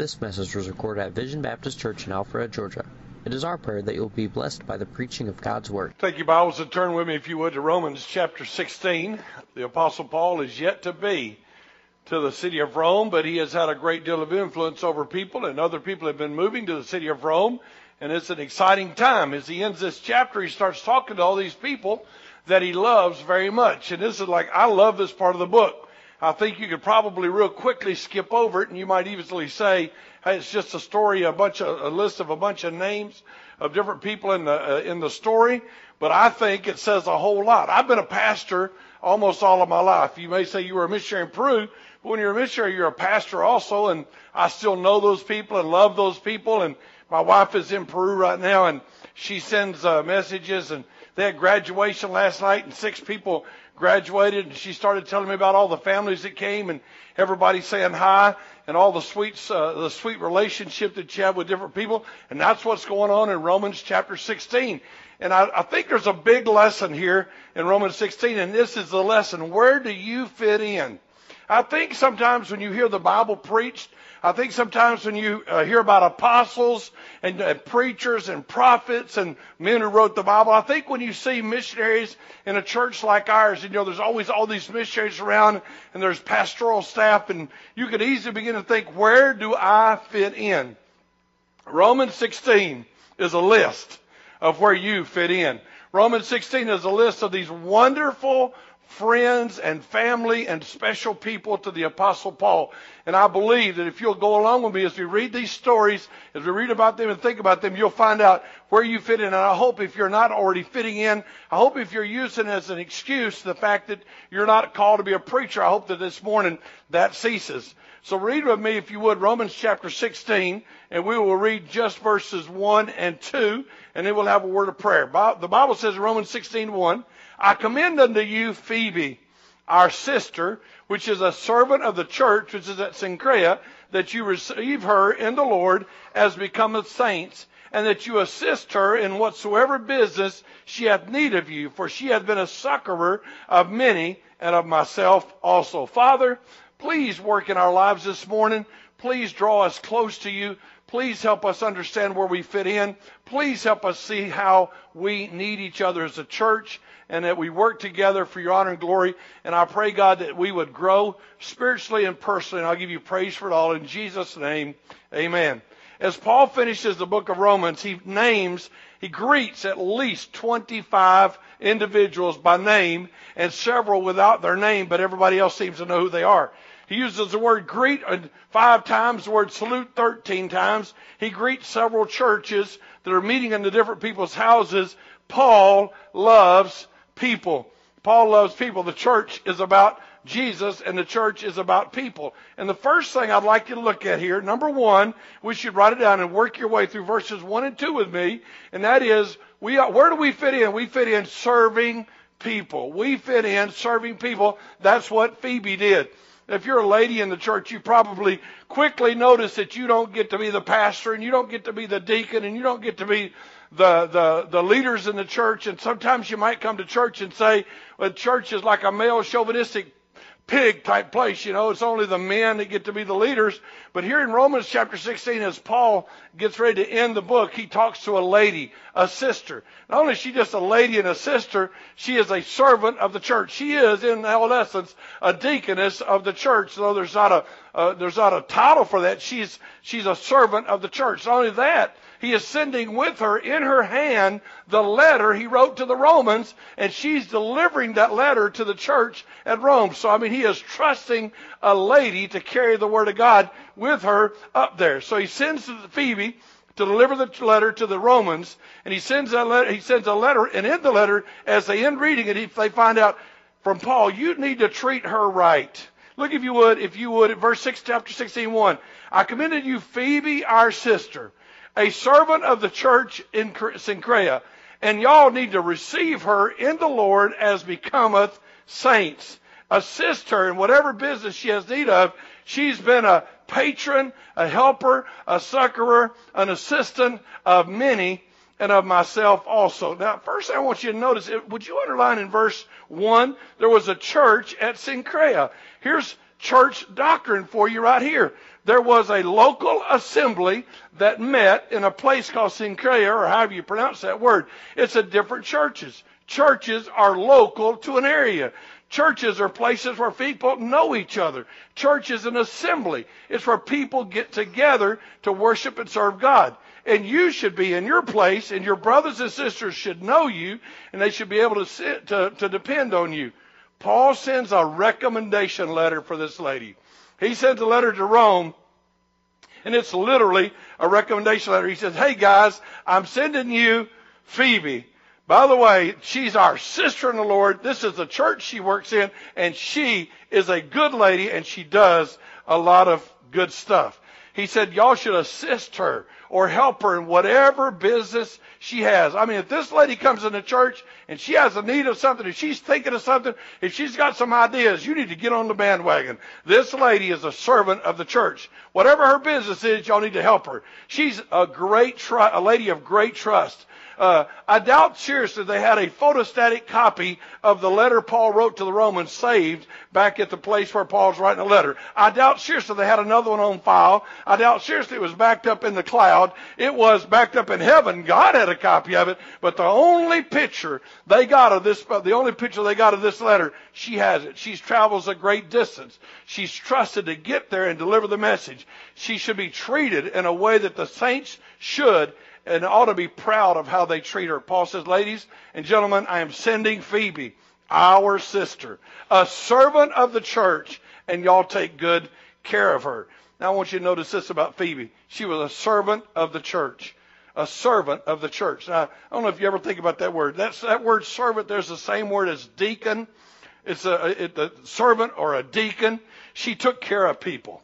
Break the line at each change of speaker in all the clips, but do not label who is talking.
This message was recorded at Vision Baptist Church in Alpharetta, Georgia. It is our prayer that you'll be blessed by the preaching of God's Word.
Take your Bibles and turn with me, if you would, to Romans chapter 16. The Apostle Paul is yet to be to the city of Rome, but he has had a great deal of influence over people, and other people have been moving to the city of Rome, and it's an exciting time. As he ends this chapter, he starts talking to all these people that he loves very much. And this is like, I love this part of the book. I think you could probably real quickly skip over it, and you might easily say, hey, it's just a story, a bunch of, a list of a bunch of names of different people in the, uh, in the story. But I think it says a whole lot. I've been a pastor almost all of my life. You may say you were a missionary in Peru, but when you're a missionary, you're a pastor also, and I still know those people and love those people. And my wife is in Peru right now, and she sends uh, messages, and they had graduation last night, and six people graduated, and she started telling me about all the families that came, and everybody saying hi, and all the sweet, uh, the sweet relationship that you have with different people, and that's what's going on in Romans chapter 16. And I, I think there's a big lesson here in Romans 16, and this is the lesson. Where do you fit in? I think sometimes when you hear the Bible preached, I think sometimes when you uh, hear about apostles and uh, preachers and prophets and men who wrote the Bible, I think when you see missionaries in a church like ours, you know, there's always all these missionaries around and there's pastoral staff and you could easily begin to think, where do I fit in? Romans 16 is a list of where you fit in. Romans 16 is a list of these wonderful friends and family and special people to the Apostle Paul. And I believe that if you'll go along with me as we read these stories, as we read about them and think about them, you'll find out where you fit in. And I hope if you're not already fitting in, I hope if you're using as an excuse the fact that you're not called to be a preacher, I hope that this morning that ceases. So read with me, if you would, Romans chapter 16, and we will read just verses 1 and 2, and then we'll have a word of prayer. The Bible says in Romans 16, 1, I commend unto you Phoebe, our sister, which is a servant of the church, which is at Cenchrea, that you receive her in the Lord as becometh saints, and that you assist her in whatsoever business she hath need of you, for she hath been a succorer of many, and of myself also. Father, please work in our lives this morning. Please draw us close to you. Please help us understand where we fit in. Please help us see how we need each other as a church and that we work together for your honor and glory. And I pray, God, that we would grow spiritually and personally. And I'll give you praise for it all in Jesus' name. Amen. As Paul finishes the book of Romans, he names, he greets at least 25 individuals by name and several without their name, but everybody else seems to know who they are. He uses the word greet five times, the word salute 13 times. He greets several churches that are meeting in the different people's houses. Paul loves people. Paul loves people. The church is about Jesus and the church is about people. And the first thing I'd like you to look at here, number one, we should write it down and work your way through verses one and two with me, and that is, we are, where do we fit in? We fit in serving people. We fit in serving people. That's what Phoebe did. If you're a lady in the church, you probably quickly notice that you don't get to be the pastor and you don't get to be the deacon and you don't get to be the, the, the leaders in the church. And sometimes you might come to church and say, well, church is like a male chauvinistic pig type place. You know, it's only the men that get to be the leaders. But here in Romans chapter 16, as Paul gets ready to end the book, he talks to a lady, a sister. Not only is she just a lady and a sister, she is a servant of the church. She is, in all essence, a deaconess of the church. Though there's not a uh, there's not a title for that. She's she's a servant of the church. Not only that, he is sending with her in her hand the letter he wrote to the Romans, and she's delivering that letter to the church at Rome. So, I mean, he is trusting a lady to carry the word of God with her up there. So he sends Phoebe to deliver the letter to the Romans, and he sends a letter, he sends a letter, and in the letter, as they end reading it, if they find out from Paul, you need to treat her right. Look, if you would, if you would, at verse 6, chapter 16, 1. I commended you Phoebe, our sister, a servant of the church in Cenchrea, and y'all need to receive her in the Lord as becometh saints. Assist her in whatever business she has need of. She's been a patron, a helper, a succorer, an assistant of many, and of myself also. Now, first I want you to notice, would you underline in verse 1, there was a church at Cenchrea. Here's church doctrine for you right here. There was a local assembly that met in a place called Cenchrea, or however you pronounce that word. It's a different churches. Churches are local to an area. Churches are places where people know each other. Church is an assembly. It's where people get together to worship and serve God. And you should be in your place, and your brothers and sisters should know you, and they should be able to, sit, to, to depend on you. Paul sends a recommendation letter for this lady. He sends a letter to Rome, and it's literally a recommendation letter. He says, Hey guys, I'm sending you Phoebe. By the way, she's our sister in the Lord. This is the church she works in, and she is a good lady, and she does a lot of good stuff. He said, y'all should assist her or help her in whatever business she has. I mean, if this lady comes into church and she has a need of something, if she's thinking of something, if she's got some ideas, you need to get on the bandwagon. This lady is a servant of the church. Whatever her business is, y'all need to help her. She's a great, tr- a lady of great trust. Uh, I doubt seriously they had a photostatic copy of the letter Paul wrote to the Romans saved back at the place where Paul's writing a letter. I doubt seriously they had another one on file. I doubt seriously it was backed up in the cloud. It was backed up in heaven. God had a copy of it, but the only picture they got of this, the only picture they got of this letter, she has it. She travels a great distance. She's trusted to get there and deliver the message. She should be treated in a way that the saints should and ought to be proud of how they treat her. Paul says, ladies and gentlemen, I am sending Phoebe, our sister, a servant of the church, and y'all take good care of her. Now I want you to notice this about Phoebe. She was a servant of the church. A servant of the church. Now, I don't know if you ever think about that word. That's, that word servant, there's the same word as deacon. It's a, it, a servant or a deacon. She took care of people.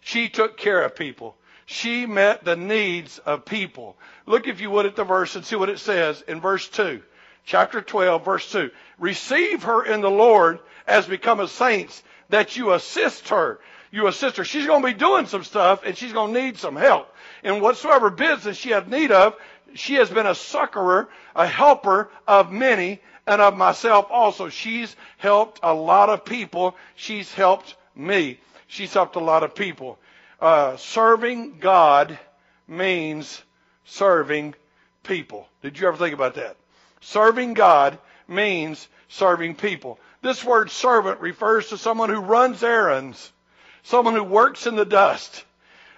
She took care of people. She met the needs of people. Look, if you would, at the verse and see what it says in verse 2. Chapter 12, verse 2. Receive her in the Lord as become a saints, that you assist her. You a sister. She's going to be doing some stuff, and she's going to need some help. In whatsoever business she has need of, she has been a succorer, a helper of many, and of myself also. She's helped a lot of people. She's helped me. She's helped a lot of people uh, serving God means serving people. Did you ever think about that? Serving God means serving people. This word servant refers to someone who runs errands, someone who works in the dust.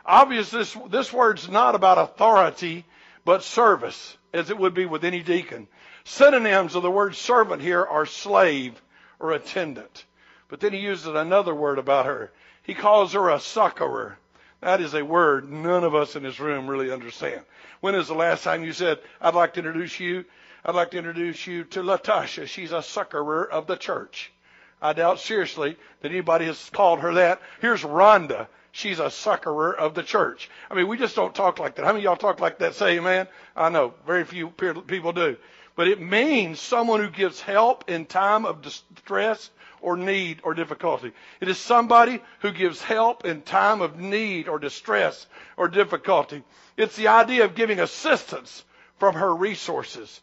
Obviously, this, this word's not about authority, but service, as it would be with any deacon. Synonyms of the word servant here are slave or attendant. But then he uses another word about her. He calls her a succorer. That is a word none of us in this room really understand. When is the last time you said, I'd like to introduce you? I'd like to introduce you to Latasha. She's a succorer of the church. I doubt seriously that anybody has called her that. Here's Rhonda. She's a succorer of the church. I mean, we just don't talk like that. How many of y'all talk like that? Say amen. I know. Very few people do. But it means someone who gives help in time of distress or need or difficulty. It is somebody who gives help in time of need or distress or difficulty. It's the idea of giving assistance from her resources.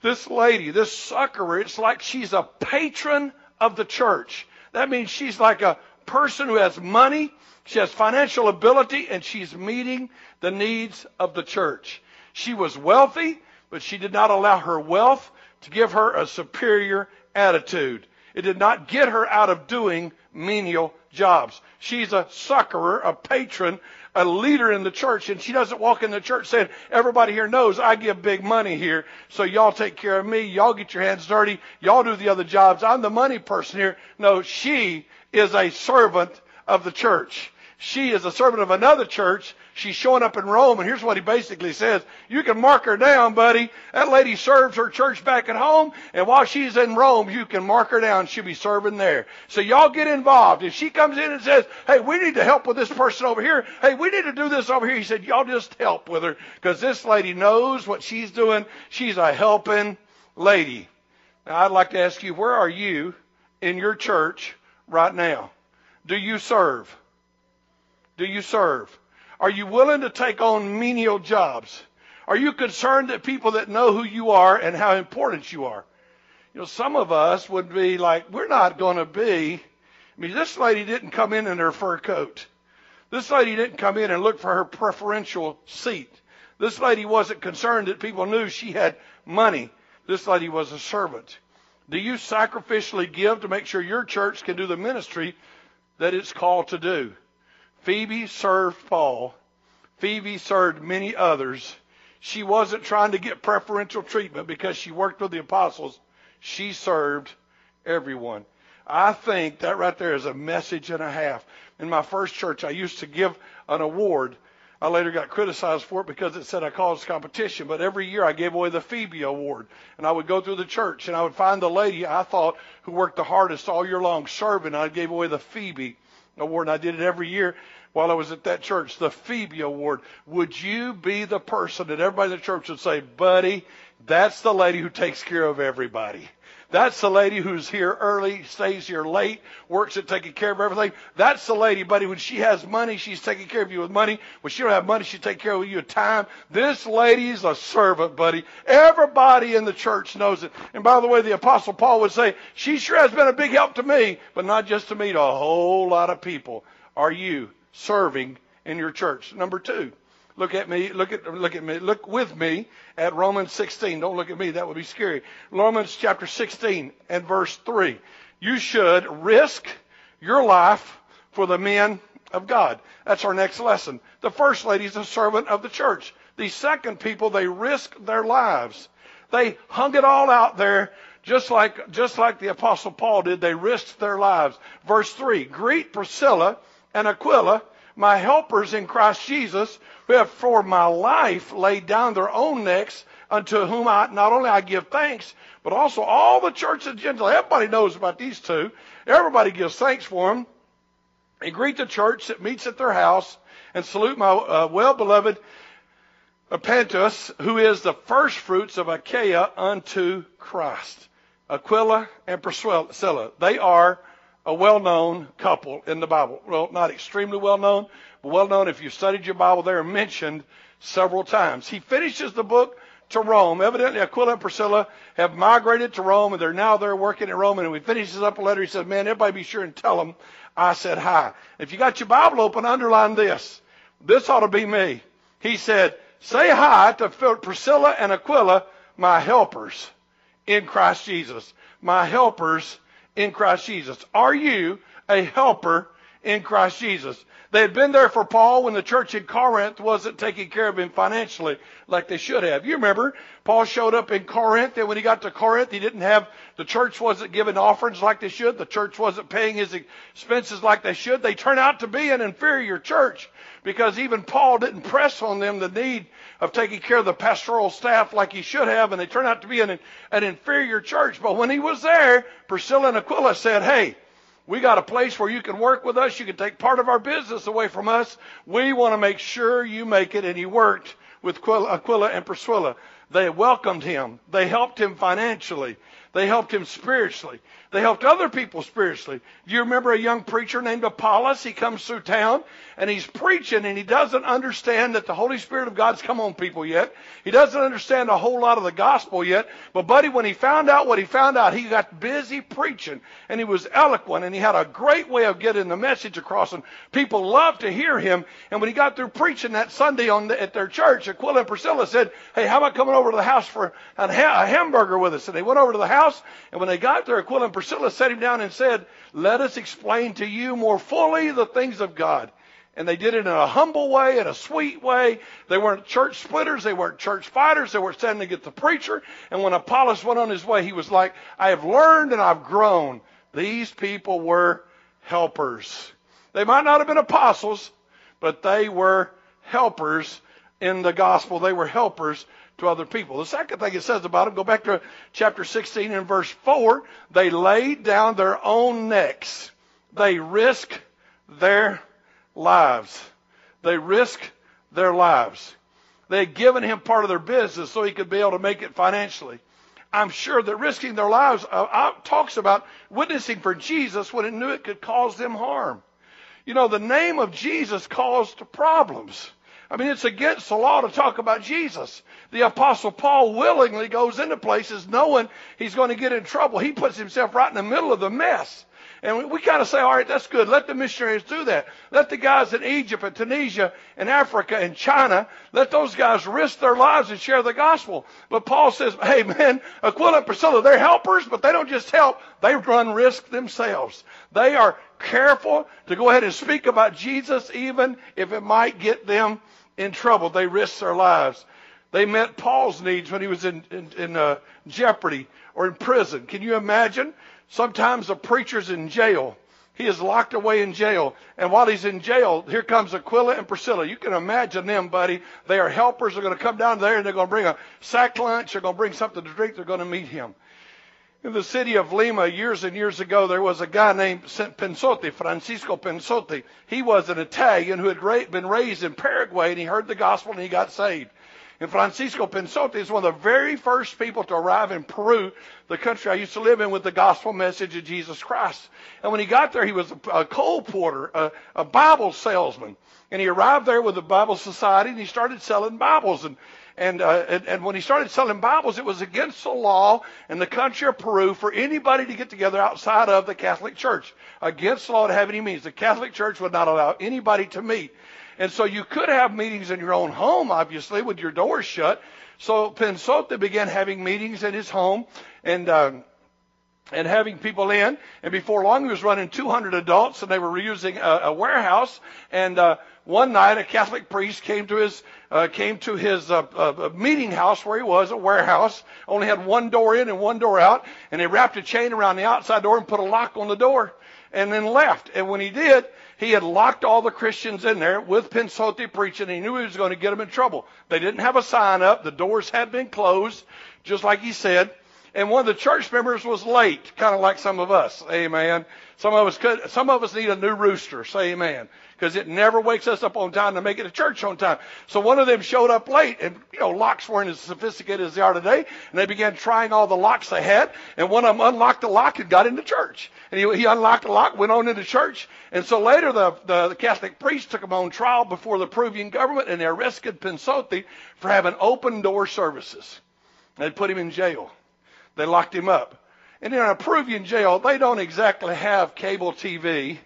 This lady, this succorer, it's like she's a patron of the church. That means she's like a person who has money, she has financial ability, and she's meeting the needs of the church. She was wealthy, but she did not allow her wealth to give her a superior attitude. It did not get her out of doing menial jobs. She's a succorer, a patron, a leader in the church, and she doesn't walk in the church saying, everybody here knows I give big money here, so y'all take care of me, y'all get your hands dirty, y'all do the other jobs, I'm the money person here. No, she is a servant of the church. She is a servant of another church. She's showing up in Rome, and here's what he basically says. You can mark her down, buddy. That lady serves her church back at home, and while she's in Rome, you can mark her down. She'll be serving there. So y'all get involved. If she comes in and says, hey, we need to help with this person over here. Hey, we need to do this over here. He said, y'all just help with her, because this lady knows what she's doing. She's a helping lady. Now, I'd like to ask you, where are you in your church right now? Do you serve? Do you serve? Are you willing to take on menial jobs? Are you concerned that people that know who you are and how important you are? You know, some of us would be like, we're not going to be I mean, this lady didn't come in in her fur coat. This lady didn't come in and look for her preferential seat. This lady wasn't concerned that people knew she had money. This lady was a servant. Do you sacrificially give to make sure your church can do the ministry that it's called to do? Phoebe served Paul. Phoebe served many others. She wasn't trying to get preferential treatment because she worked with the apostles. She served everyone. I think that right there is a message and a half. In my first church, I used to give an award. I later got criticized for it because it said I caused competition, but every year I gave away the Phoebe Award. And I would go through the church and I would find the lady I thought who worked the hardest all year long serving. I gave away the Phoebe Award, and I did it every year while I was at that church, the Phoebe Award. Would you be the person that everybody in the church would say, buddy, that's the lady who takes care of everybody? That's the lady who's here early, stays here late, works at taking care of everything. That's the lady, buddy. When she has money, she's taking care of you with money. When she don't have money, she takes care of you with time. This lady's a servant, buddy. Everybody in the church knows it. And by the way, the apostle Paul would say, she sure has been a big help to me, but not just to me, to a whole lot of people. Are you serving in your church? Number two. Look at me. Look at look at me. Look with me at Romans 16. Don't look at me. That would be scary. Romans chapter 16 and verse 3. You should risk your life for the men of God. That's our next lesson. The first lady is a servant of the church. The second people, they risk their lives. They hung it all out there just like, just like the apostle Paul did. They risked their lives. Verse 3. Greet Priscilla and Aquila, my helpers in Christ Jesus, who have for my life laid down their own necks, unto whom I not only I give thanks, but also all the church of Gentiles. Everybody knows about these two. Everybody gives thanks for them. And greet the church that meets at their house, and salute my uh, well-beloved Epaphras, who is the first fruits of Achaia unto Christ. Aquila and Priscilla, they are a well-known couple in the Bible. Well, not extremely well-known, but well-known. If you studied your Bible, they are mentioned several times. He finishes the book to Rome. Evidently, Aquila and Priscilla have migrated to Rome, and they're now there working in Rome. And when he finishes up a letter, he says, "Man, everybody, be sure and tell them I said hi." If you got your Bible open, underline this. This ought to be me. He said, "Say hi to Priscilla and Aquila, my helpers in Christ Jesus. My helpers." In Christ Jesus? Are you a helper in Christ Jesus? They had been there for Paul when the church in Corinth wasn't taking care of him financially like they should have. You remember, Paul showed up in Corinth, and when he got to Corinth, he didn't have, the church wasn't giving offerings like they should. The church wasn't paying his expenses like they should. They turned out to be an inferior church because even Paul didn't press on them the need of taking care of the pastoral staff like he should have, and they turned out to be an, an inferior church. But when he was there, Priscilla and Aquila said, Hey, we got a place where you can work with us. You can take part of our business away from us. We want to make sure you make it. And he worked with Aquila and Priscilla. They welcomed him. They helped him financially. They helped him spiritually. They helped other people spiritually. Do you remember a young preacher named Apollos? He comes through town and he's preaching and he doesn't understand that the Holy Spirit of God's come on people yet. He doesn't understand a whole lot of the gospel yet. But buddy, when he found out what he found out, he got busy preaching and he was eloquent and he had a great way of getting the message across and people loved to hear him. And when he got through preaching that Sunday on the, at their church, Aquila and Priscilla said, Hey, how about coming over to the house for a, hamburger with us? And they went over to the house and when they got there, Aquila and Priscilla sat him down and said, Let us explain to you more fully the things of God. And they did it in a humble way, in a sweet way. They weren't church splitters. They weren't church fighters. They weren't standing against the preacher. And when Apollos went on his way, he was like, I have learned and I've grown. These people were helpers. They might not have been apostles, but they were helpers in the gospel. They were helpers to other people. The second thing it says about them, go back to chapter 16 and verse 4. They laid down their own necks. They risk their lives. They risk their lives. They had given him part of their business so he could be able to make it financially. I'm sure that risking their lives uh, uh, talks about witnessing for Jesus when it knew it could cause them harm. You know, the name of Jesus caused problems. I mean, it's against the law to talk about Jesus. The apostle Paul willingly goes into places knowing he's going to get in trouble. He puts himself right in the middle of the mess. And we, we kind of say, all right, that's good. Let the missionaries do that. Let the guys in Egypt and Tunisia and Africa and China, let those guys risk their lives and share the gospel. But Paul says, hey man, Aquila and Priscilla, they're helpers, but they don't just help. They run risk themselves. They are careful to go ahead and speak about Jesus even if it might get them in trouble. They risk their lives. They met Paul's needs when he was in, in, in uh, jeopardy or in prison. Can you imagine? Sometimes a preacher's in jail. He is locked away in jail. And while he's in jail, here comes Aquila and Priscilla. You can imagine them, buddy. They are helpers. They're going to come down there and they're going to bring a sack lunch. They're going to bring something to drink. They're going to meet him. In the city of Lima, years and years ago, there was a guy named Penzotti, Francisco Penzotti. He was an Italian who had been raised in Paraguay and he heard the gospel and he got saved. And Francisco Penzotti is one of the very first people to arrive in Peru, the country I used to live in, with the gospel message of Jesus Christ. And when he got there, he was a, colporteur, a, a Bible salesman. And he arrived there with the Bible Society and he started selling Bibles. And, and, uh, and, and when he started selling Bibles, it was against the law in the country of Peru for anybody to get together outside of the Catholic Church. Against the law to have any meetings. The Catholic Church would not allow anybody to meet. And so you could have meetings in your own home, obviously, with your doors shut. So Penzotti began having meetings in his home and, uh, and having people in. And before long, he was running 200 adults, and they were using a, a warehouse. And uh, one night, a Catholic priest came to his uh, came to his uh, uh, meeting house where he was, a warehouse. Only had one door in and one door out, and he wrapped a chain around the outside door and put a lock on the door, and then left. And when he did, he had locked all the Christians in there with Penzotti preaching. He knew he was going to get them in trouble. They didn't have a sign up. The doors had been closed, just like he said. And one of the church members was late, kind of like some of us. Amen. Some of us could, some of us need a new rooster. Say amen because it never wakes us up on time to make it to church on time. So one of them showed up late, and you know locks weren't as sophisticated as they are today, and they began trying all the locks they had, and one of them unlocked the lock and got into church. And he, he unlocked the lock, went on into church, and so later the, the, the Catholic priest took him on trial before the Peruvian government, and they arrested Penzotti for having open door services. They put him in jail. They locked him up. And in a Peruvian jail, they don't exactly have cable TV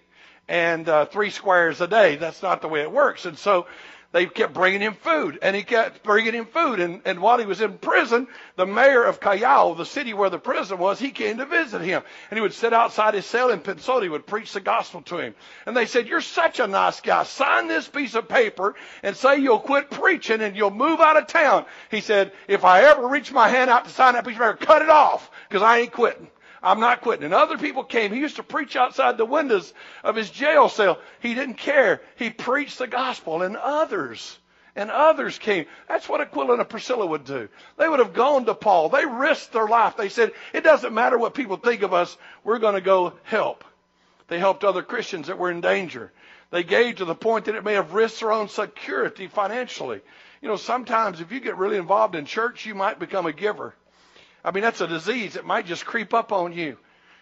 and uh, three squares a day. That's not the way it works. And so they kept bringing him food, and he kept bringing him food. And, and while he was in prison, the mayor of Callao, the city where the prison was, he came to visit him. And he would sit outside his cell in Penzotti, would preach the gospel to him. And they said, You're such a nice guy. Sign this piece of paper and say you'll quit preaching and you'll move out of town. He said, If I ever reach my hand out to sign that piece of paper, cut it off, because I ain't quitting. I'm not quitting. And other people came. He used to preach outside the windows of his jail cell. He didn't care. He preached the gospel, and others and others came. That's what Aquila and Priscilla would do. They would have gone to Paul. They risked their life. They said, it doesn't matter what people think of us. We're going to go help. They helped other Christians that were in danger. They gave to the point that it may have risked their own security financially. You know, sometimes if you get really involved in church, you might become a giver. I mean, that's a disease that might just creep up on you.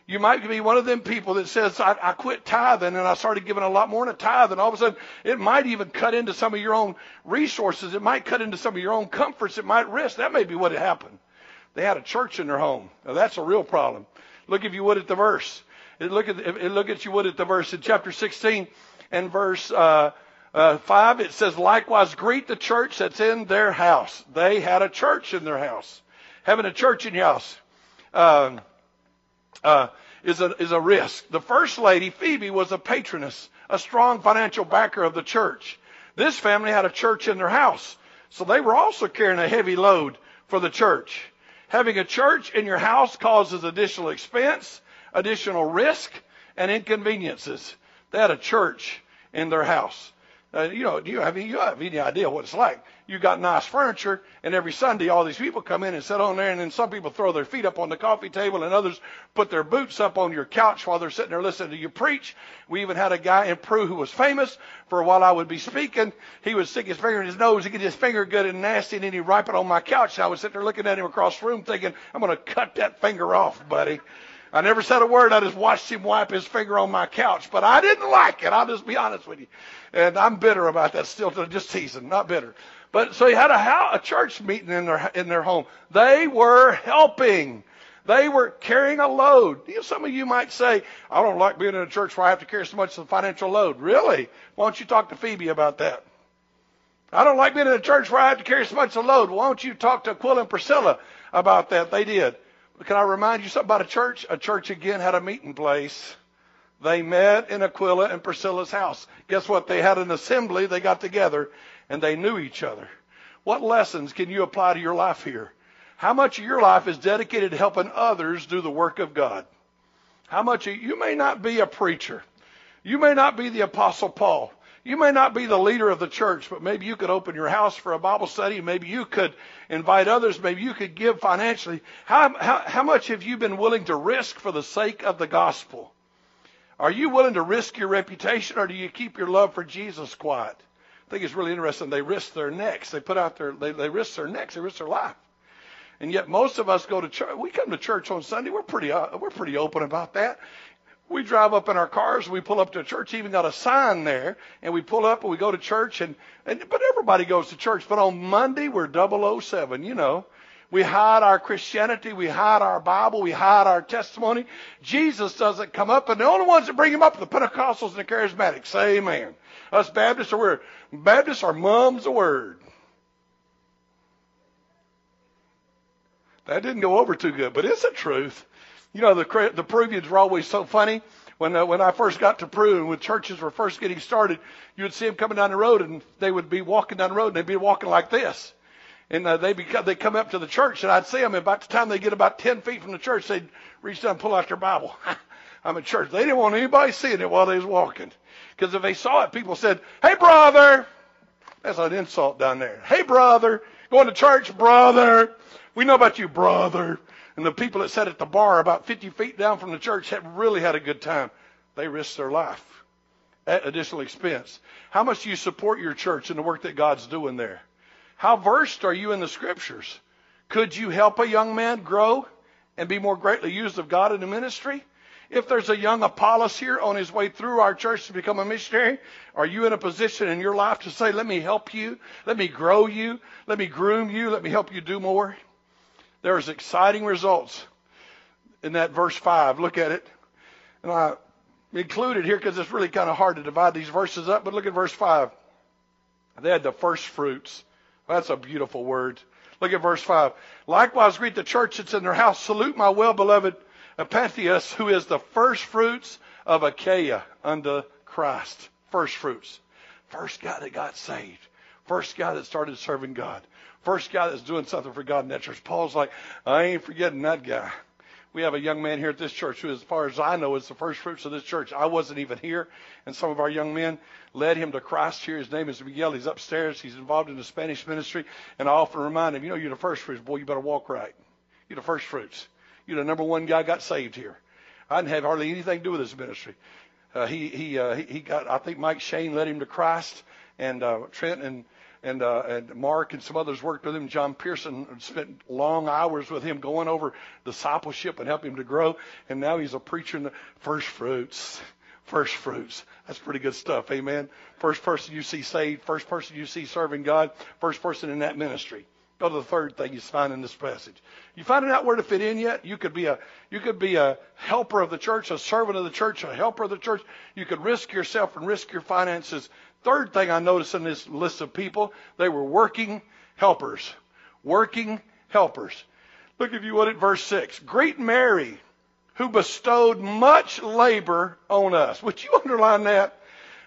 You might be one of them people that says, I, I quit tithing and I started giving a lot more in a tithe. And all of a sudden, it might even cut into some of your own resources. It might cut into some of your own comforts. It might risk. That may be what had happened. They had a church in their home. Now, that's a real problem. Look if you would at the verse. Look at, look at you would at the verse in chapter 16 and verse uh, uh, 5. It says, likewise greet the church that's in their house. They had a church in their house having a church in your house uh, uh, is, a, is a risk. The first lady, Phoebe, was a patroness, a strong financial backer of the church. This family had a church in their house, so they were also carrying a heavy load for the church. Having a church in your house causes additional expense, additional risk, and inconveniences. They had a church in their house. Uh, you know, do you have, you have any idea what it's like? You got nice furniture, and every Sunday all these people come in and sit on there, and then some people throw their feet up on the coffee table, and others put their boots up on your couch while they're sitting there listening to you preach. We even had a guy in Peru who was famous for while I would be speaking, he would stick his finger in his nose, he'd get his finger good and nasty, and then he'd wipe it on my couch. I would sit there looking at him across the room thinking, I'm going to cut that finger off, buddy. I never said a word. I just watched him wipe his finger on my couch, but I didn't like it. I'll just be honest with you. And I'm bitter about that still, just teasing, not bitter. But so he had a, a church meeting in their, in their home. They were helping. They were carrying a load. You know, some of you might say, I don't like being in a church where I have to carry so much of the financial load. Really? Why don't you talk to Phoebe about that? I don't like being in a church where I have to carry so much of the load. Why don't you talk to Aquila and Priscilla about that? They did. But can I remind you something about a church? A church again had a meeting place. They met in Aquila and Priscilla's house. Guess what? They had an assembly. They got together and they knew each other. What lessons can you apply to your life here? How much of your life is dedicated to helping others do the work of God? How much of, you may not be a preacher. You may not be the apostle Paul. You may not be the leader of the church, but maybe you could open your house for a Bible study. Maybe you could invite others. Maybe you could give financially. How, how, how much have you been willing to risk for the sake of the gospel? Are you willing to risk your reputation or do you keep your love for Jesus quiet? I think it's really interesting. They risk their necks. They put out their, they, they risk their necks. They risk their life. And yet most of us go to church. We come to church on Sunday. We're pretty, uh, we're pretty open about that. We drive up in our cars. We pull up to a church. Even got a sign there, and we pull up and we go to church. And, and but everybody goes to church. But on Monday we're 007. You know, we hide our Christianity. We hide our Bible. We hide our testimony. Jesus doesn't come up, and the only ones that bring him up are the Pentecostals and the Charismatics. Say amen. Us Baptists are we're Baptists are mum's the word. That didn't go over too good, but it's the truth. You know, the, the Peruvians were always so funny. When, uh, when I first got to Peru and when churches were first getting started, you would see them coming down the road and they would be walking down the road and they'd be walking like this. And uh, they become, they come up to the church and I'd see them. And by the time they get about 10 feet from the church, they'd reach down and pull out their Bible. I'm in church. They didn't want anybody seeing it while they was walking. Because if they saw it, people said, hey, brother. That's an insult down there. Hey, brother. Going to church, brother. We know about you, brother. And the people that sat at the bar about 50 feet down from the church had really had a good time. They risked their life at additional expense. How much do you support your church and the work that God's doing there? How versed are you in the scriptures? Could you help a young man grow and be more greatly used of God in the ministry? If there's a young Apollos here on his way through our church to become a missionary, are you in a position in your life to say, let me help you, let me grow you, let me groom you, let me help you do more? There's exciting results in that verse 5. Look at it. And I included here because it's really kind of hard to divide these verses up, but look at verse 5. They had the first fruits. That's a beautiful word. Look at verse 5. Likewise, greet the church that's in their house. Salute my well beloved Epaphras, who is the first fruits of Achaia unto Christ. First fruits. First guy that got saved. First guy that started serving God. First guy that's doing something for God in that church. Paul's like, I ain't forgetting that guy. We have a young man here at this church who, as far as I know, is the first fruits of this church. I wasn't even here, and some of our young men led him to Christ here. His name is Miguel. He's upstairs. He's involved in the Spanish ministry, and I often remind him, you know, you're the first fruits. Boy, you better walk right. You're the first fruits. You're the number one guy got saved here. I didn't have hardly anything to do with this ministry. Uh, he he, uh, he got. I think Mike Shane led him to Christ, and uh, Trent and and uh, and Mark and some others worked with him. John Pearson spent long hours with him going over discipleship and helping him to grow. And now he's a preacher in the first fruits. First fruits. That's pretty good stuff. Amen. First person you see saved. First person you see serving God. First person in that ministry. Go to the third thing you find in this passage. You finding out where to fit in yet? You could be a you could be a helper of the church, a servant of the church, a helper of the church. You could risk yourself and risk your finances Third thing I noticed in this list of people, they were working helpers. Working helpers. Look, if you would, at verse 6. Greet Mary, who bestowed much labor on us. Would you underline that?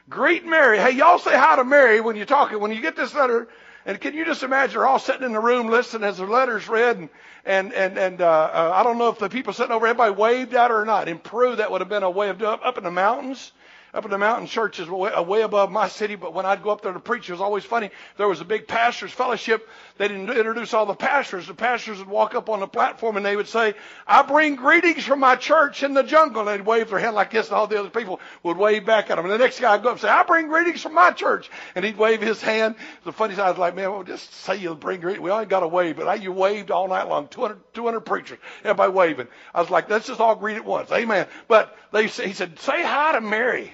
Greet Mary. Hey, y'all say hi to Mary when you're talking. When you get this letter, and can you just imagine they're all sitting in the room listening as the letter's read, and and and, and uh, uh, I don't know if the people sitting over everybody waved at her or not. In Peru, that would have been a way of doing up in the mountains up in the mountain churches way, uh, way above my city, but when I'd go up there to preach, it was always funny. There was a big pastors fellowship. They didn't introduce all the pastors. The pastors would walk up on the platform and they would say, I bring greetings from my church in the jungle. And they'd wave their hand like this and all the other people would wave back at them. And the next guy would go up and say, I bring greetings from my church. And he'd wave his hand. The funny side I was like, man, well, just say you bring greetings. We only got to wave, but I, you waved all night long. 200, 200 preachers, everybody waving. I was like, let's just all greet at once. Amen. But they, he said, say hi to Mary.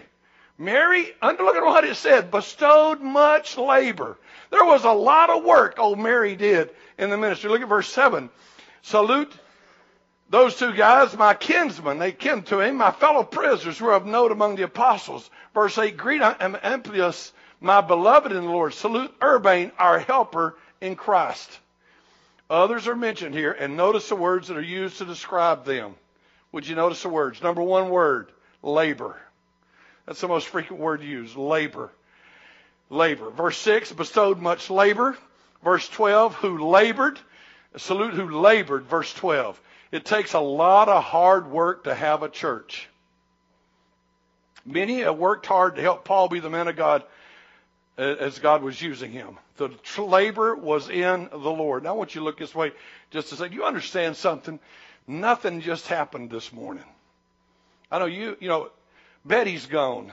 Mary, look at what it said, bestowed much labor. There was a lot of work old Mary did in the ministry. Look at verse 7. Salute those two guys, my kinsmen, they kin to him, my fellow prisoners who are of note among the apostles. Verse 8, greet Amplias, my beloved in the Lord. Salute Urbane, our helper in Christ. Others are mentioned here, and notice the words that are used to describe them. Would you notice the words? Number one word, labor. That's the most frequent word used, labor. Labor. Verse 6, bestowed much labor. Verse 12, who labored. Salute who labored. Verse 12. It takes a lot of hard work to have a church. Many have worked hard to help Paul be the man of God uh, as God was using him. The labor was in the Lord. Now I want you to look this way just to say, you understand something? Nothing just happened this morning. I know you, you know, Betty's gone.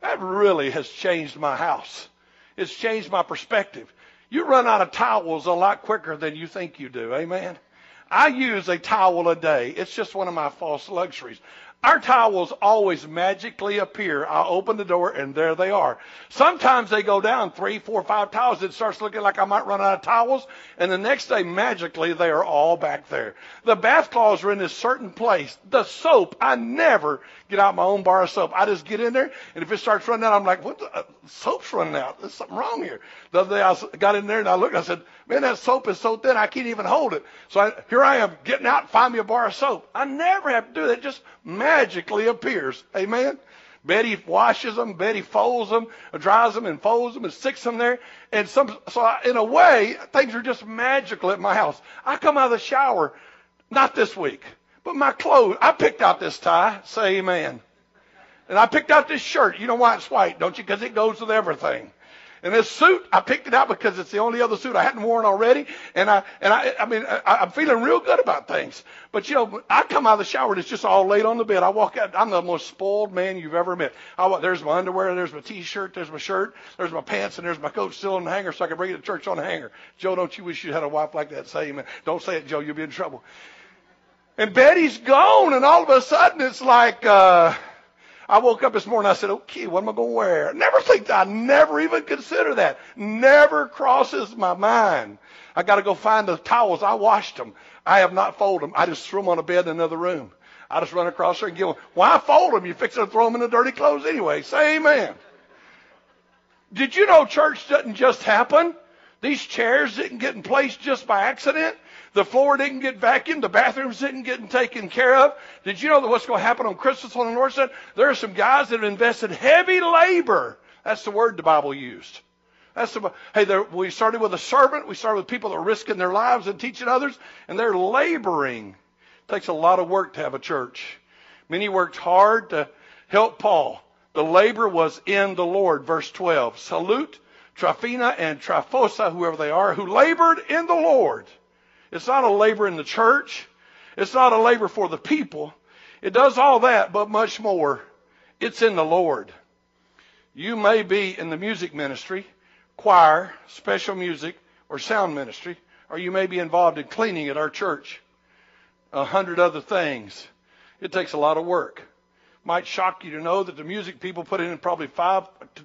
That really has changed my house. It's changed my perspective. You run out of towels a lot quicker than you think you do. Amen. I use a towel a day. It's just one of my false luxuries. Our towels always magically appear. I open the door and there they are. Sometimes they go down three, four, five towels. It starts looking like I might run out of towels. And the next day, magically, they are all back there. The bath cloths are in a certain place. The soap, I never get out my own bar of soap. I just get in there, and if it starts running out, I'm like, what? The, uh, soap's running out. There's something wrong here. The other day I got in there and I looked. And I said, man, that soap is so thin I can't even hold it. So I, here I am getting out, find me a bar of soap. I never have to do that. Just magically appears. Amen. Betty washes them, Betty folds them, dries them and folds them and sticks them there. And some, so I, in a way, things are just magical at my house. I come out of the shower, not this week. But my clothes, I picked out this tie. Say amen. And I picked out this shirt. You know why it's white, don't you? Because it goes with everything. And this suit, I picked it out because it's the only other suit I hadn't worn already. And I, and I, I mean, I, I'm feeling real good about things. But you know, I come out of the shower and it's just all laid on the bed. I walk out, I'm the most spoiled man you've ever met. I there's my underwear, there's my t-shirt, there's my shirt, there's my pants, and there's my coat still on the hanger so I can bring it to church on the hanger. Joe, don't you wish you had a wife like that? Say amen. Don't say it, Joe, you'll be in trouble. And Betty's gone, and all of a sudden it's like, uh, I woke up this morning, I said, okay, what am I going to wear? Never think that. I never even consider that. Never crosses my mind. I got to go find the towels. I washed them. I have not folded them. I just threw them on a bed in another room. I just run across there and give them. Why fold them? You fix to throw them in the dirty clothes anyway. Say amen. Did you know church doesn't just happen? These chairs didn't get in place just by accident. The floor didn't get vacuumed. The bathrooms didn't get taken care of. Did you know that what's going to happen on Christmas on the north side? There are some guys that have invested heavy labor. That's the word the Bible used. That's the, hey, we started with a servant. We started with people that are risking their lives and teaching others, and they're laboring. It takes a lot of work to have a church. Many worked hard to help Paul. The labor was in the Lord. Verse 12. Salute Tryphena and Tryphosa, whoever they are, who labored in the Lord. It's not a labor in the church. It's not a labor for the people. It does all that, but much more. It's in the Lord. You may be in the music ministry, choir, special music, or sound ministry, or you may be involved in cleaning at our church. A hundred other things. It takes a lot of work. Might shock you to know that the music people put in probably five,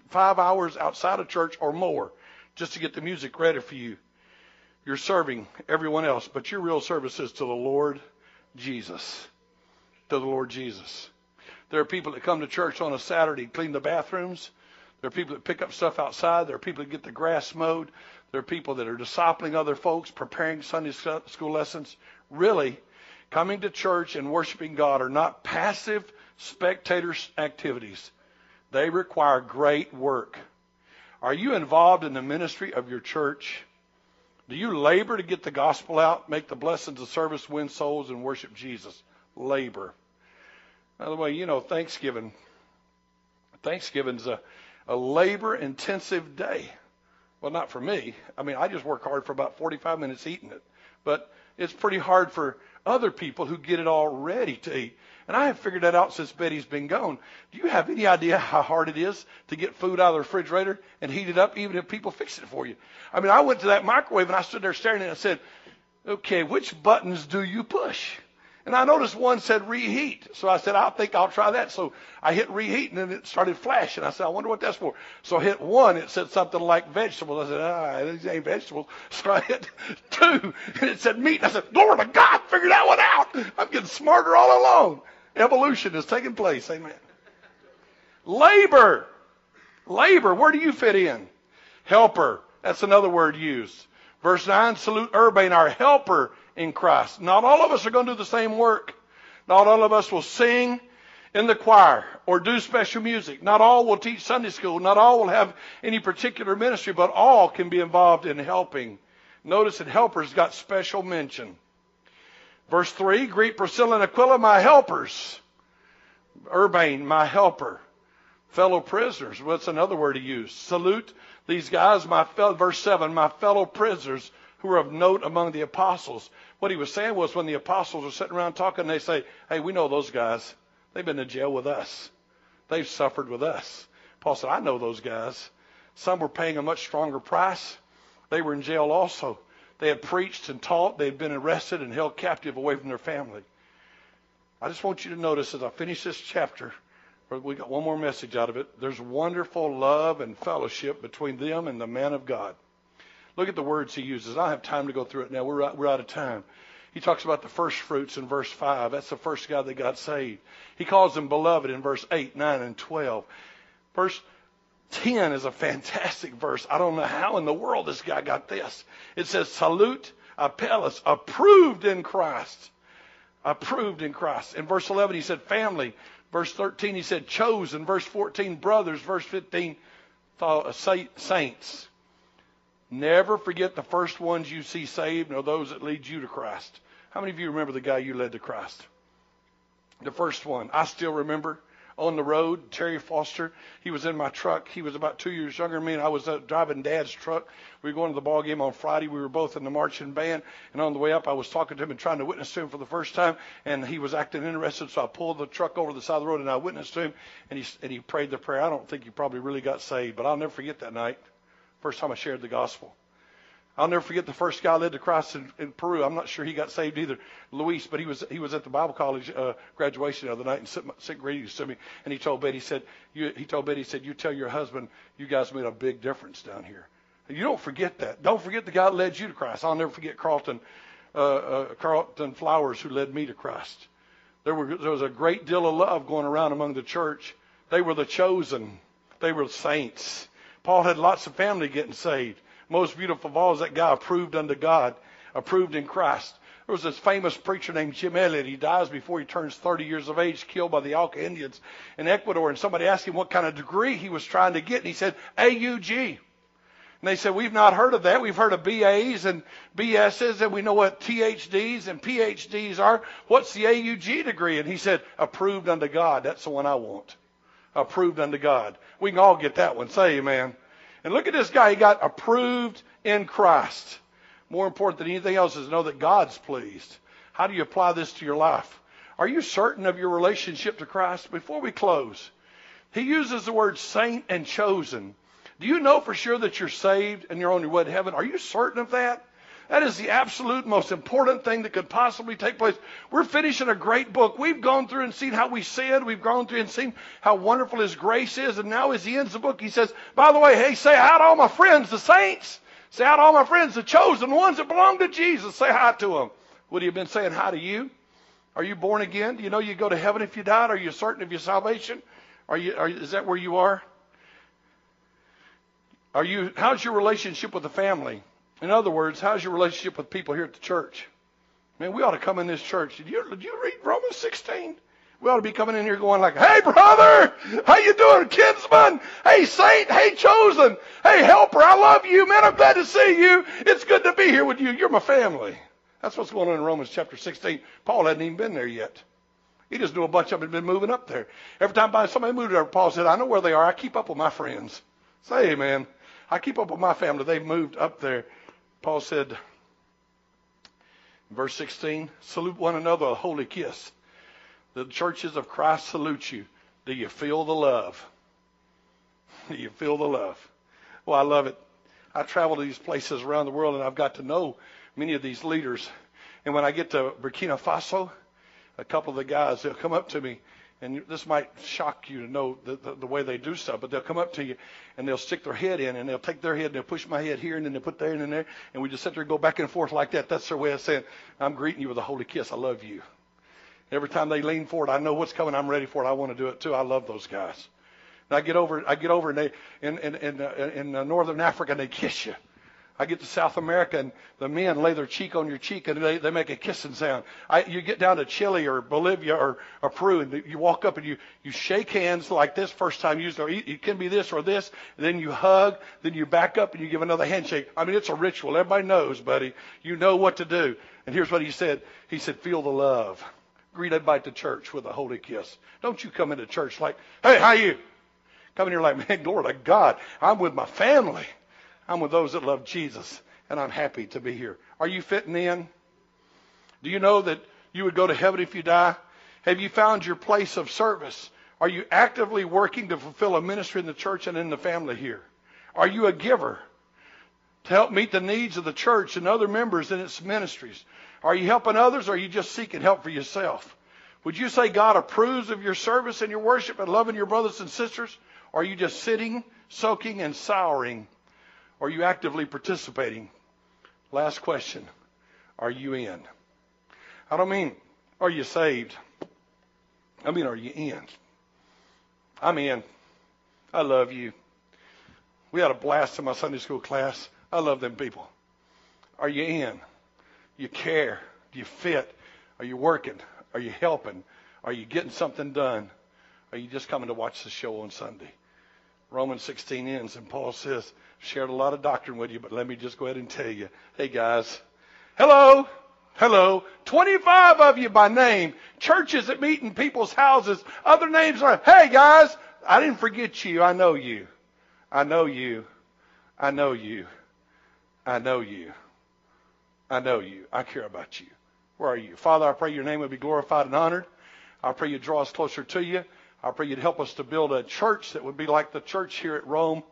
five hours outside of church or more just to get the music ready for you. You're serving everyone else, but your real service is to the Lord Jesus. To the Lord Jesus. There are people that come to church on a Saturday, clean the bathrooms. There are people that pick up stuff outside. There are people that get the grass mowed. There are people that are discipling other folks, preparing Sunday school lessons. Really, coming to church and worshiping God are not passive spectator activities. They require great work. Are you involved in the ministry of your church? Do you labor to get the gospel out, make the blessings of service, win souls, and worship Jesus? Labor. By the way, you know, Thanksgiving, Thanksgiving's a, a labor intensive day. Well, not for me. I mean, I just work hard for about 45 minutes eating it. But it's pretty hard for other people who get it all ready to eat. And I have figured that out since Betty's been gone. Do you have any idea how hard it is to get food out of the refrigerator and heat it up, even if people fix it for you? I mean, I went to that microwave and I stood there staring at it and I said, okay, which buttons do you push? And I noticed one said reheat. So I said, I think I'll try that. So I hit reheat and then it started flashing. I said, I wonder what that's for. So I hit one. It said something like vegetables. I said, ah, these ain't vegetables. So I hit two and it said meat. I said, Lord of God, figure that one out. I'm getting smarter all along. Evolution is taking place. Amen. Labor. Labor. Where do you fit in? Helper. That's another word used. Verse 9, salute Urbane, our helper in Christ. Not all of us are going to do the same work. Not all of us will sing in the choir or do special music. Not all will teach Sunday school. Not all will have any particular ministry, but all can be involved in helping. Notice that helpers got special mention. Verse 3, greet Priscilla and Aquila, my helpers. Urbane, my helper. Fellow prisoners, what's another word to use? Salute these guys, my fellow, verse 7, my fellow prisoners who are of note among the apostles. What he was saying was when the apostles are sitting around talking, they say, hey, we know those guys. They've been in jail with us. They've suffered with us. Paul said, I know those guys. Some were paying a much stronger price. They were in jail also. They had preached and taught. They had been arrested and held captive away from their family. I just want you to notice as I finish this chapter, we got one more message out of it. There's wonderful love and fellowship between them and the man of God. Look at the words he uses. I don't have time to go through it now. We're out, we're out of time. He talks about the first fruits in verse 5. That's the first guy that got saved. He calls them beloved in verse 8, 9, and 12. Verse 10 is a fantastic verse. I don't know how in the world this guy got this. It says, Salute Apelles, approved in Christ. Approved in Christ. In verse 11, he said, Family. Verse 13, he said, Chosen. Verse 14, brothers. Verse 15, uh, saints. Never forget the first ones you see saved nor those that lead you to Christ. How many of you remember the guy you led to Christ? The first one. I still remember on the road, Terry Foster. He was in my truck. He was about two years younger than me, and I was uh, driving Dad's truck. We were going to the ball game on Friday. We were both in the marching band, and on the way up, I was talking to him and trying to witness to him for the first time, and he was acting interested. So I pulled the truck over the side of the road, and I witnessed to him, and he and he prayed the prayer. I don't think he probably really got saved, but I'll never forget that night. First time I shared the gospel. I'll never forget the first guy I led to Christ in, in Peru. I'm not sure he got saved either, Luis, but he was he was at the Bible college uh, graduation the other night and sent, sent greetings to me. And he told Betty, he said, you, he told Betty, he said, you tell your husband you guys made a big difference down here. You don't forget that. Don't forget the guy that led you to Christ. I'll never forget Carlton uh, uh, Carlton Flowers who led me to Christ. There, were, there was a great deal of love going around among the church. They were the chosen. They were saints. Paul had lots of family getting saved. Most beautiful of all is that guy approved unto God, approved in Christ. There was this famous preacher named Jim Elliot. He dies before he turns 30 years of age, killed by the Auca Indians in Ecuador. And somebody asked him what kind of degree he was trying to get, and he said, AUG. And they said, We've not heard of that. We've heard of BAs and BSs, and we know what THDs and PhDs are. What's the AUG degree? And he said, Approved unto God. That's the one I want approved unto God. We can all get that one. Say amen. And look at this guy. He got approved in Christ. More important than anything else is know that God's pleased. How do you apply this to your life? Are you certain of your relationship to Christ? Before we close, he uses the word saint and chosen. Do you know for sure that you're saved and you're on your way to heaven? Are you certain of that? That is the absolute most important thing that could possibly take place. We're finishing a great book. We've gone through and seen how we sinned. We've gone through and seen how wonderful His grace is. And now as He ends the book, He says, by the way, hey, say hi to all my friends, the saints. Say hi to all my friends, the chosen ones that belong to Jesus. Say hi to them. Would He have been saying hi to you? Are you born again? Do you know you go to heaven if you died? Are you certain of your salvation? Are you, are, is that where you are? Are you, how's your relationship with the family? In other words, how's your relationship with people here at the church? Man, we ought to come in this church. Did you, did you read Romans 16? We ought to be coming in here going like, hey brother, how you doing, kinsman? Hey saint, hey chosen, hey helper, I love you, man, I'm glad to see you. It's good to be here with you. You're my family. That's what's going on in Romans chapter 16. Paul hadn't even been there yet. He just knew a bunch of them had been moving up there. Every time somebody moved up there, Paul said, I know where they are. I keep up with my friends. Say man, I keep up with my family. They've moved up there. Paul said, verse 16, salute one another a holy kiss. The churches of Christ salute you. Do you feel the love? Do you feel the love? Well, I love it. I travel to these places around the world and I've got to know many of these leaders. And when I get to Burkina Faso, a couple of the guys, they'll come up to me, and this might shock you to know the, the, the way they do stuff, but they'll come up to you and they'll stick their head in and they'll take their head and they'll push my head here and then they'll put their head in there and we just sit there and go back and forth like that. That's their way of saying, I'm greeting you with a holy kiss. I love you. Every time they lean forward, I know what's coming. I'm ready for it. I want to do it too. I love those guys. And I get over, I get over and they, in, in, in, uh, in uh, Northern Africa and they kiss you. I get to South America and the men lay their cheek on your cheek and they, they make a kissing sound. I, you get down to Chile or Bolivia or, or Peru and you walk up and you, you shake hands like this first time you or it can be this or this. then you hug, then you back up and you give another handshake. I mean, it's a ritual. Everybody knows, buddy. You know what to do. And here's what he said. He said, feel the love. Greet everybody to church with a holy kiss. Don't you come into church like, hey, how you? Come in here like, man, glory to God. I'm with my family. I'm with those that love Jesus, and I'm happy to be here. Are you fitting in? Do you know that you would go to heaven if you die? Have you found your place of service? Are you actively working to fulfill a ministry in the church and in the family here? Are you a giver to help meet the needs of the church and other members in its ministries? Are you helping others or are you just seeking help for yourself? Would you say God approves of your service and your worship and loving your brothers and sisters? Or are you just sitting, soaking, and souring are you actively participating? Last question. Are you in? I don't mean, are you saved? I mean, are you in? I'm in. I love you. We had a blast in my Sunday school class. I love them people. Are you in? You care? Do you fit? Are you working? Are you helping? Are you getting something done? Are you just coming to watch the show on Sunday? Romans 16 ends, and Paul says, shared a lot of doctrine with you, but let me just go ahead and tell you. Hey, guys. Hello. Hello. 25 of you by name. Churches that meet in people's houses. Other names are, hey, guys, I didn't forget you. I know you. I know you. I know you. I know you. I know you. I care about you. Where are you? Father, I pray your name would be glorified and honored. I pray you draw us closer to you. I pray you'd help us to build a church that would be like the church here at Rome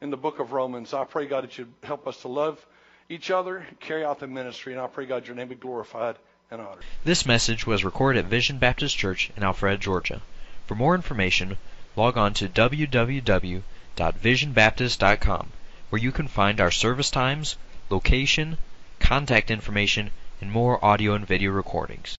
in the book of Romans. I pray, God, that you'd help us to love each other, carry out the ministry, and I pray, God, your name be glorified and honored.
This message was recorded at Vision Baptist Church in Alpharetta, Georgia. For more information, log on to www.visionbaptist.com, where you can find our service times, location, contact information, and more audio and video recordings.